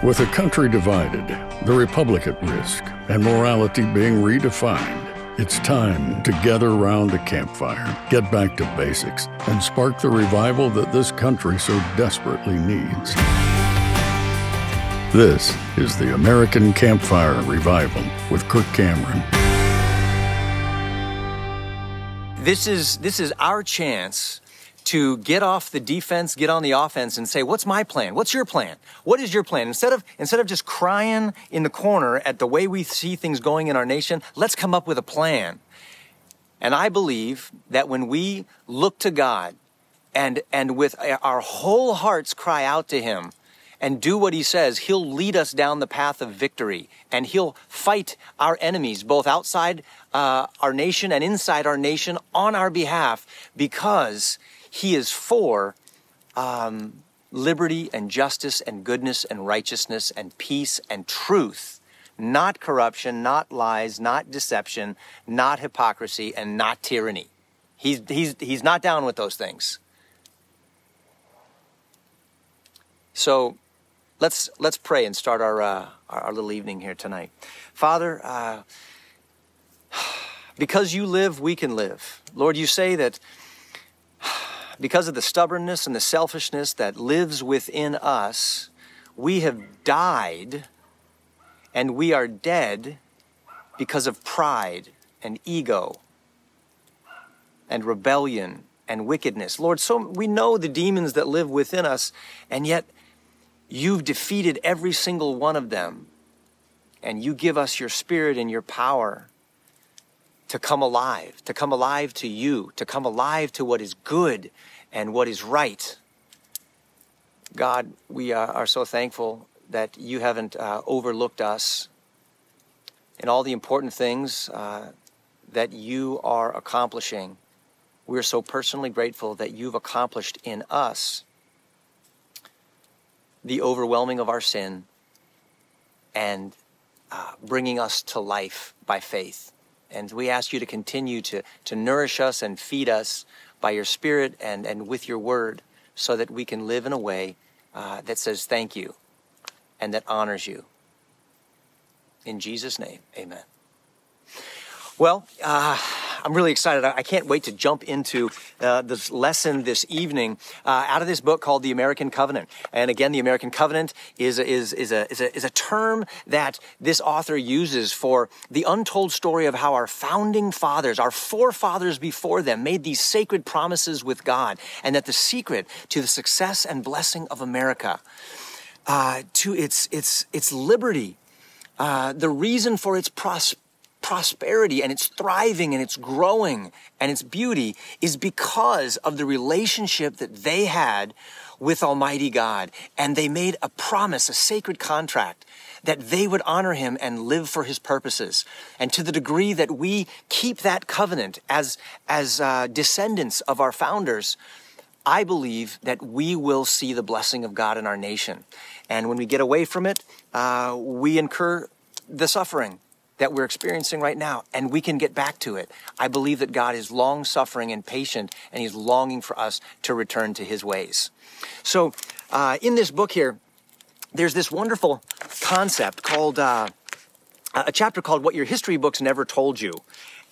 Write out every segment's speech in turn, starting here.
With a country divided, the republic at risk, and morality being redefined, it's time to gather round the campfire, get back to basics, and spark the revival that this country so desperately needs. This is the American Campfire Revival with Kirk Cameron. This is this is our chance to get off the defense, get on the offense and say, what's my plan? What's your plan? What is your plan? Instead of, instead of just crying in the corner at the way we see things going in our nation, let's come up with a plan. And I believe that when we look to God and, and with our whole hearts cry out to Him, and do what he says, he'll lead us down the path of victory and he'll fight our enemies, both outside uh, our nation and inside our nation, on our behalf because he is for um, liberty and justice and goodness and righteousness and peace and truth, not corruption, not lies, not deception, not hypocrisy, and not tyranny. He's, he's, he's not down with those things. So let's, let's pray and start our, uh, our, our, little evening here tonight. Father, uh, because you live, we can live. Lord, you say that because of the stubbornness and the selfishness that lives within us, we have died and we are dead because of pride and ego and rebellion and wickedness. Lord, so we know the demons that live within us, and yet you've defeated every single one of them. And you give us your spirit and your power to come alive, to come alive to you, to come alive to what is good and what is right. God, we uh, are so thankful that you haven't uh, overlooked us in all the important things uh, that you are accomplishing. We're so personally grateful that you've accomplished in us the overwhelming of our sin and uh, bringing us to life by faith. And we ask you to continue to, to nourish us and feed us by your Spirit and, and with your word so that we can live in a way uh, that says thank you and that honors you. In Jesus' name, amen. Well, uh, I'm really excited. I can't wait to jump into uh, this lesson this evening uh, out of this book called The American Covenant. And again, the American Covenant is, is, is, a, is, a, is a term that this author uses for the untold story of how our founding fathers, our forefathers before them, made these sacred promises with God, and that the secret to the success and blessing of America, uh, to its, its, its liberty, uh, the reason for its prosperity, prosperity and it's thriving and it's growing and its beauty is because of the relationship that they had with Almighty God. And they made a promise, a sacred contract that they would honor him and live for his purposes. And to the degree that we keep that covenant as, as uh, descendants of our founders, I believe that we will see the blessing of God in our nation. And when we get away from it, uh, we incur the suffering that we're experiencing right now, and we can get back to it. I believe that God is long suffering and patient, and He's longing for us to return to His ways. So, uh, in this book here, there's this wonderful concept called uh, a chapter called What Your History Books Never Told You.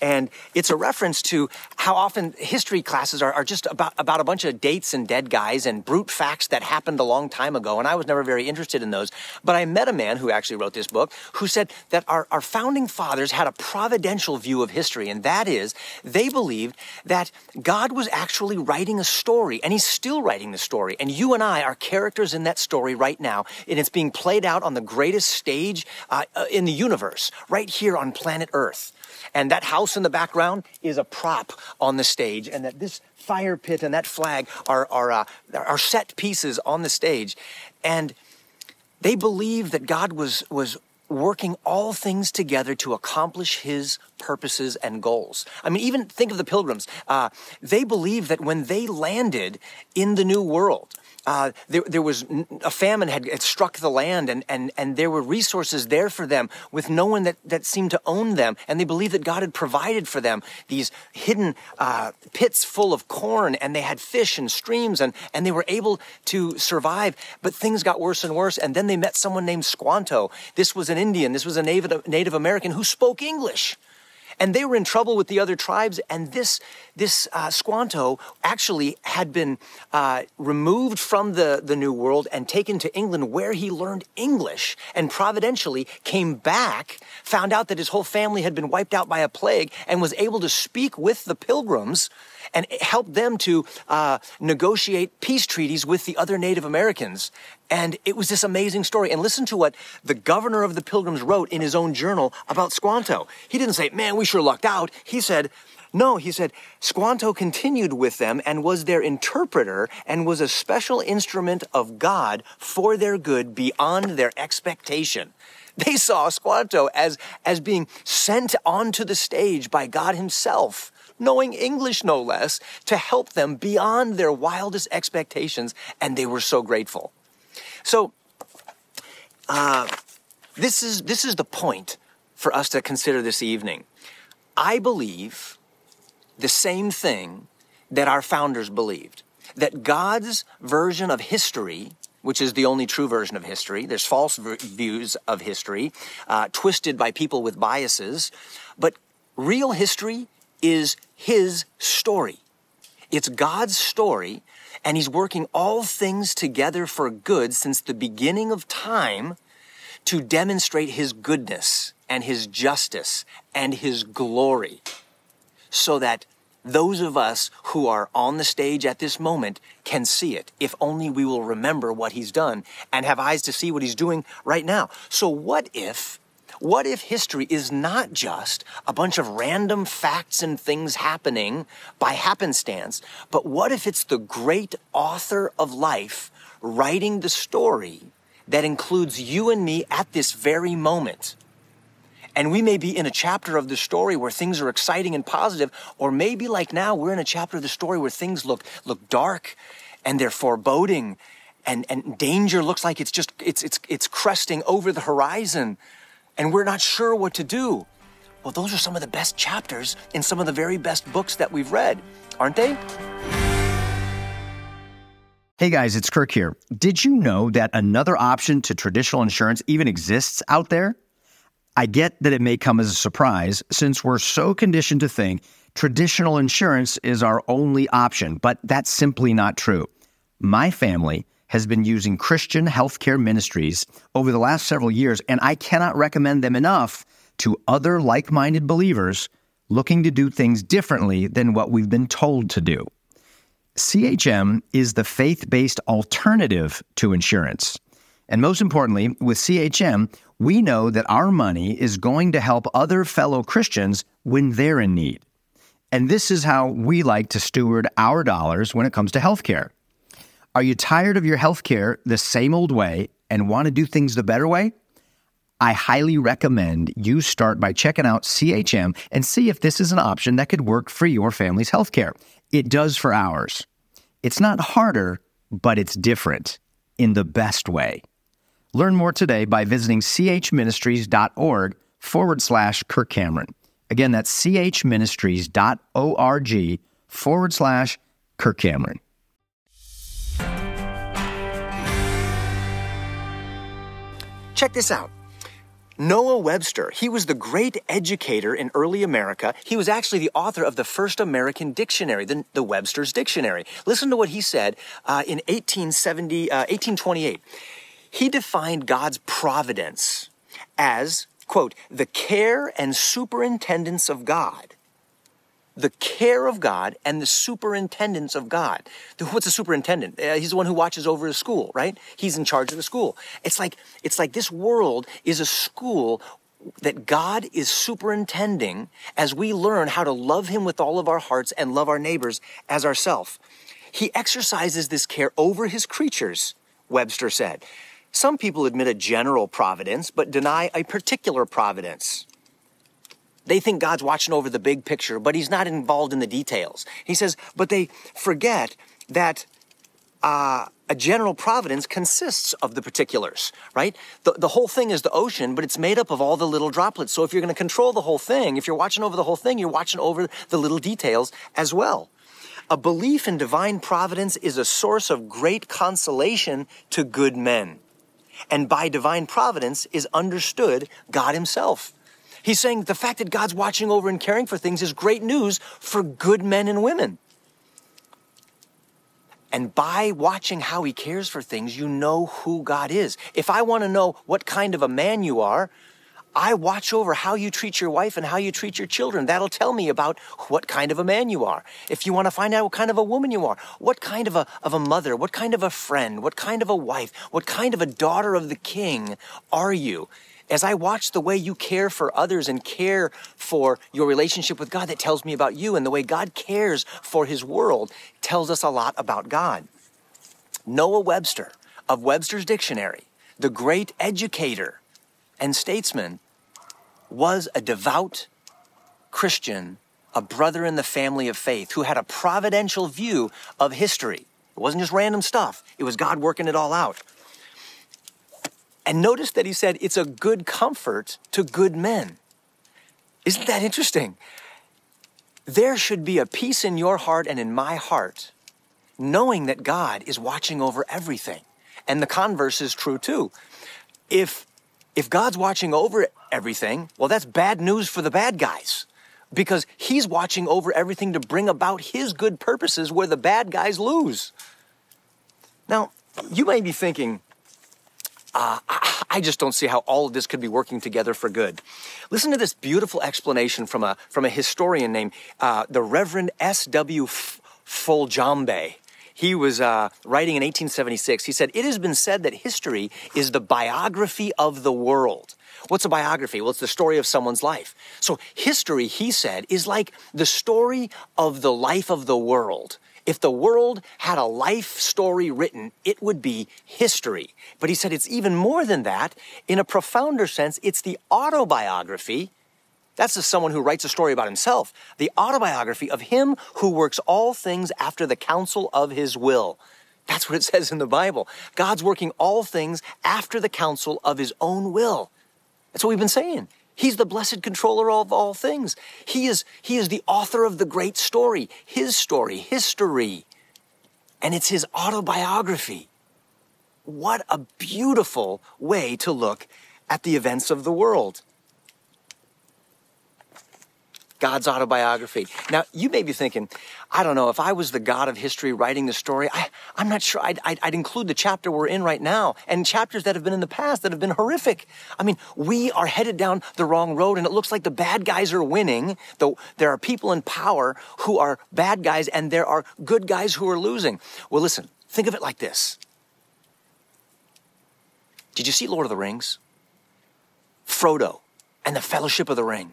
And it's a reference to how often history classes are, are just about, about a bunch of dates and dead guys and brute facts that happened a long time ago. And I was never very interested in those. But I met a man who actually wrote this book who said that our, our founding fathers had a providential view of history. And that is, they believed that God was actually writing a story and he's still writing the story. And you and I are characters in that story right now. And it's being played out on the greatest stage uh, uh in the universe, right here on planet Earth and that house in the background is a prop on the stage, and that this fire pit and that flag are, are, uh, are set pieces on the stage. And they believe that God was, was working all things together to accomplish his purposes and goals. I mean, even think of the pilgrims. Uh, they believe that when they landed in the New World, uh, there, there, was a famine had, had, struck the land and, and, and there were resources there for them with no one that, that seemed to own them. And they believed that God had provided for them these hidden uh, pits full of corn and they had fish and streams and, and they were able to survive. But things got worse and worse. And then they met someone named Squanto. This was an Indian. This was a Native, Native American who spoke English and they were in trouble with the other tribes. And this this uh, Squanto actually had been uh, removed from the the New World and taken to England, where he learned English, and providentially came back, found out that his whole family had been wiped out by a plague, and was able to speak with the Pilgrims and help them to uh, negotiate peace treaties with the other Native Americans. And it was this amazing story. And listen to what the governor of the Pilgrims wrote in his own journal about Squanto. He didn't say, man, we sure lucked out. He said, no, he said, Squanto continued with them and was their interpreter and was a special instrument of God for their good beyond their expectation. They saw Squanto as, as being sent onto the stage by God Himself knowing English no less, to help them beyond their wildest expectations, and they were so grateful. So, uh, this is this is the point for us to consider this evening. I believe the same thing that our founders believed that God's version of history, which is the only true version of history, there's false views of history, uh, twisted by people with biases, but real history is his story. It's God's story, and he's working all things together for good since the beginning of time to demonstrate his goodness and his justice and his glory so that those of us who are on the stage at this moment can see it if only we will remember what he's done and have eyes to see what he's doing right now. So, what if what if history is not just a bunch of random facts and things happening by happenstance, but what if it's the great author of life writing the story that includes you and me at this very moment? And we may be in a chapter of the story where things are exciting and positive, or maybe like now, we're in a chapter of the story where things look, look dark and they're foreboding and, and danger looks like it's just, it's, it's, it's cresting over the horizon and we're not sure what to do. Well, those are some of the best chapters in some of the very best books that we've read, aren't they? Hey guys, it's Kirk here. Did you know that another option to traditional insurance even exists out there? I get that it may come as a surprise since we're so conditioned to think traditional insurance is our only option, but that's simply not true. My family has been using Christian healthcare ministries over the last several years, and I cannot recommend them enough to other like minded believers looking to do things differently than what we've been told to do. CHM is the faith based alternative to insurance. And most importantly, with CHM, we know that our money is going to help other fellow Christians when they're in need. And this is how we like to steward our dollars when it comes to healthcare. Are you tired of your healthcare the same old way and want to do things the better way? I highly recommend you start by checking out CHM and see if this is an option that could work for your family's healthcare. It does for ours. It's not harder, but it's different in the best way. Learn more today by visiting chministries.org forward slash Kirk Cameron. Again, that's chministries.org forward slash Kirk Cameron. Check this out. Noah Webster, he was the great educator in early America. He was actually the author of the first American dictionary, the, the Webster's Dictionary. Listen to what he said uh, in 1870, uh, 1828. He defined God's providence as, quote, the care and superintendence of God the care of God and the superintendence of God. What's a superintendent? Uh, he's the one who watches over his school, right? He's in charge of the school. It's like it's like this world is a school that God is superintending as we learn how to love him with all of our hearts and love our neighbors as ourselves. He exercises this care over his creatures, Webster said. Some people admit a general providence, but deny a particular providence. They think God's watching over the big picture, but He's not involved in the details. He says, but they forget that uh, a general providence consists of the particulars, right? The, the whole thing is the ocean, but it's made up of all the little droplets. So if you're going to control the whole thing, if you're watching over the whole thing, you're watching over the little details as well. A belief in divine providence is a source of great consolation to good men. And by divine providence is understood God Himself. He's saying the fact that God's watching over and caring for things is great news for good men and women. And by watching how he cares for things, you know who God is. If I want to know what kind of a man you are, I watch over how you treat your wife and how you treat your children. That'll tell me about what kind of a man you are. If you want to find out what kind of a woman you are, what kind of a, of a mother, what kind of a friend, what kind of a wife, what kind of a daughter of the king are you? As I watch the way you care for others and care for your relationship with God, that tells me about you. And the way God cares for his world tells us a lot about God. Noah Webster of Webster's Dictionary, the great educator and statesman, was a devout Christian, a brother in the family of faith who had a providential view of history. It wasn't just random stuff, it was God working it all out. And notice that he said it's a good comfort to good men. Isn't that interesting? There should be a peace in your heart and in my heart, knowing that God is watching over everything. And the converse is true too. If, if God's watching over everything, well, that's bad news for the bad guys because he's watching over everything to bring about his good purposes where the bad guys lose. Now, you may be thinking, uh, I just don't see how all of this could be working together for good. Listen to this beautiful explanation from a, from a historian named uh, the Reverend S.W. Foljambe. He was uh, writing in 1876. He said, It has been said that history is the biography of the world. What's a biography? Well, it's the story of someone's life. So, history, he said, is like the story of the life of the world. If the world had a life story written, it would be history. But he said it's even more than that. In a profounder sense, it's the autobiography. That's just someone who writes a story about himself. The autobiography of him who works all things after the counsel of his will. That's what it says in the Bible. God's working all things after the counsel of his own will. That's what we've been saying. He's the blessed controller of all things. He is, he is the author of the great story, his story, history. And it's his autobiography. What a beautiful way to look at the events of the world. God's autobiography. Now, you may be thinking, I don't know, if I was the God of history writing the story, I, am not sure I'd, I'd, I'd, include the chapter we're in right now and chapters that have been in the past that have been horrific. I mean, we are headed down the wrong road and it looks like the bad guys are winning, though there are people in power who are bad guys and there are good guys who are losing. Well, listen, think of it like this Did you see Lord of the Rings? Frodo and the Fellowship of the Ring.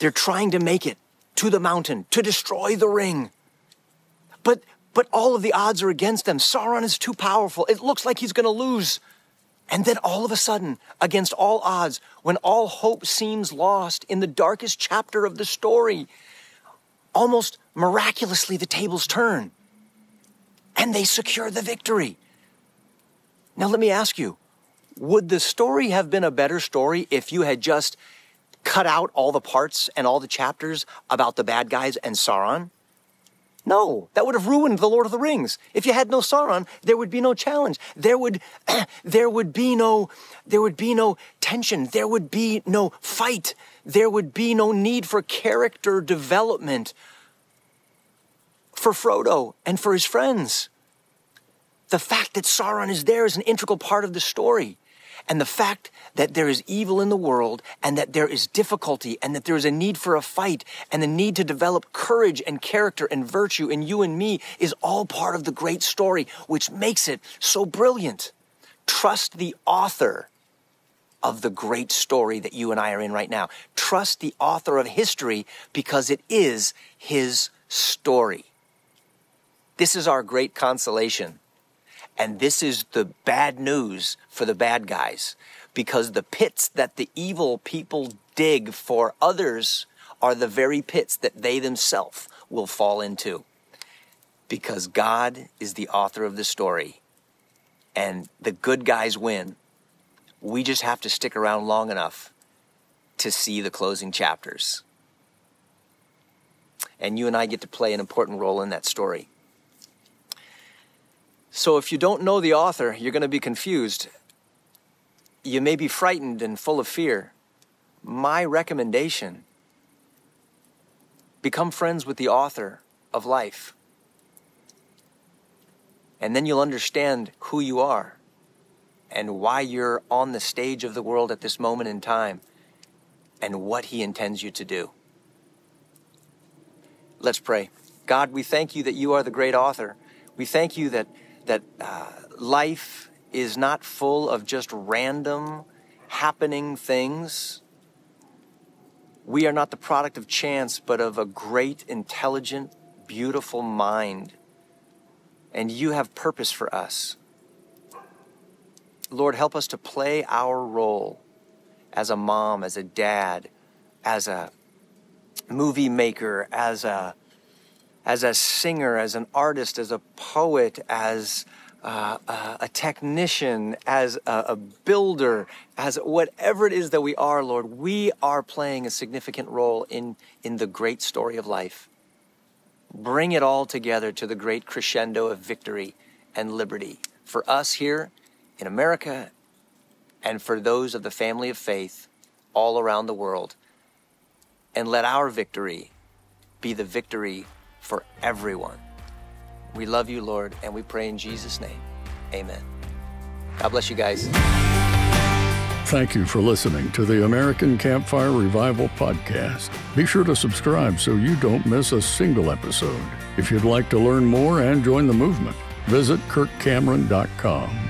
They're trying to make it to the mountain to destroy the ring. But but all of the odds are against them. Sauron is too powerful. It looks like he's going to lose. And then all of a sudden, against all odds, when all hope seems lost in the darkest chapter of the story, almost miraculously the tables turn and they secure the victory. Now, let me ask you would the story have been a better story if you had just cut out all the parts and all the chapters about the bad guys and Sauron? No, that would have ruined the Lord of the Rings. If you had no Sauron, there would be no challenge. There would, there would be no, there would be no tension. There would be no fight. There would be no need for character development for Frodo and for his friends. The fact that Sauron is there is an integral part of the story. And the fact that there is evil in the world and that there is difficulty and that there is a need for a fight and the need to develop courage and character and virtue in you and me is all part of the great story, which makes it so brilliant. Trust the author of the great story that you and I are in right now. Trust the author of history because it is his story. This is our great consolation and this is the bad news for the bad guys because the pits that the evil people dig for others are the very pits that they themselves will fall into. because God is the author of the story and the good guys win. We just have to stick around long enough to see the closing chapters. And you and I get to play an important role in that story. So if you don't know the author, you're going to be confused. You may be frightened and full of fear. My recommendation become friends with the author of life. And then you'll understand who you are and why you're on the stage of the world at this moment in time and what He intends you to do. Let's pray. God, we thank you that you are the great author. We thank you that, that uh, life is not full of just random happening things. We are not the product of chance, but of a great, intelligent, beautiful mind. And you have purpose for us. Lord, help us to play our role as a mom, as a dad, as a movie maker, as a as a singer, as an artist, as a poet, as uh, uh, a technician, as a, a builder, as whatever it is that we are, Lord, we are playing a significant role in, in the great story of life. Bring it all together to the great crescendo of victory and liberty for us here in America and for those of the family of faith all around the world. And let our victory be the victory for everyone. We love you, Lord, and we pray in Jesus' name. Amen. God bless you guys. Thank you for listening to the American Campfire Revival Podcast. Be sure to subscribe so you don't miss a single episode. If you'd like to learn more and join the movement, visit kirkcameron.com.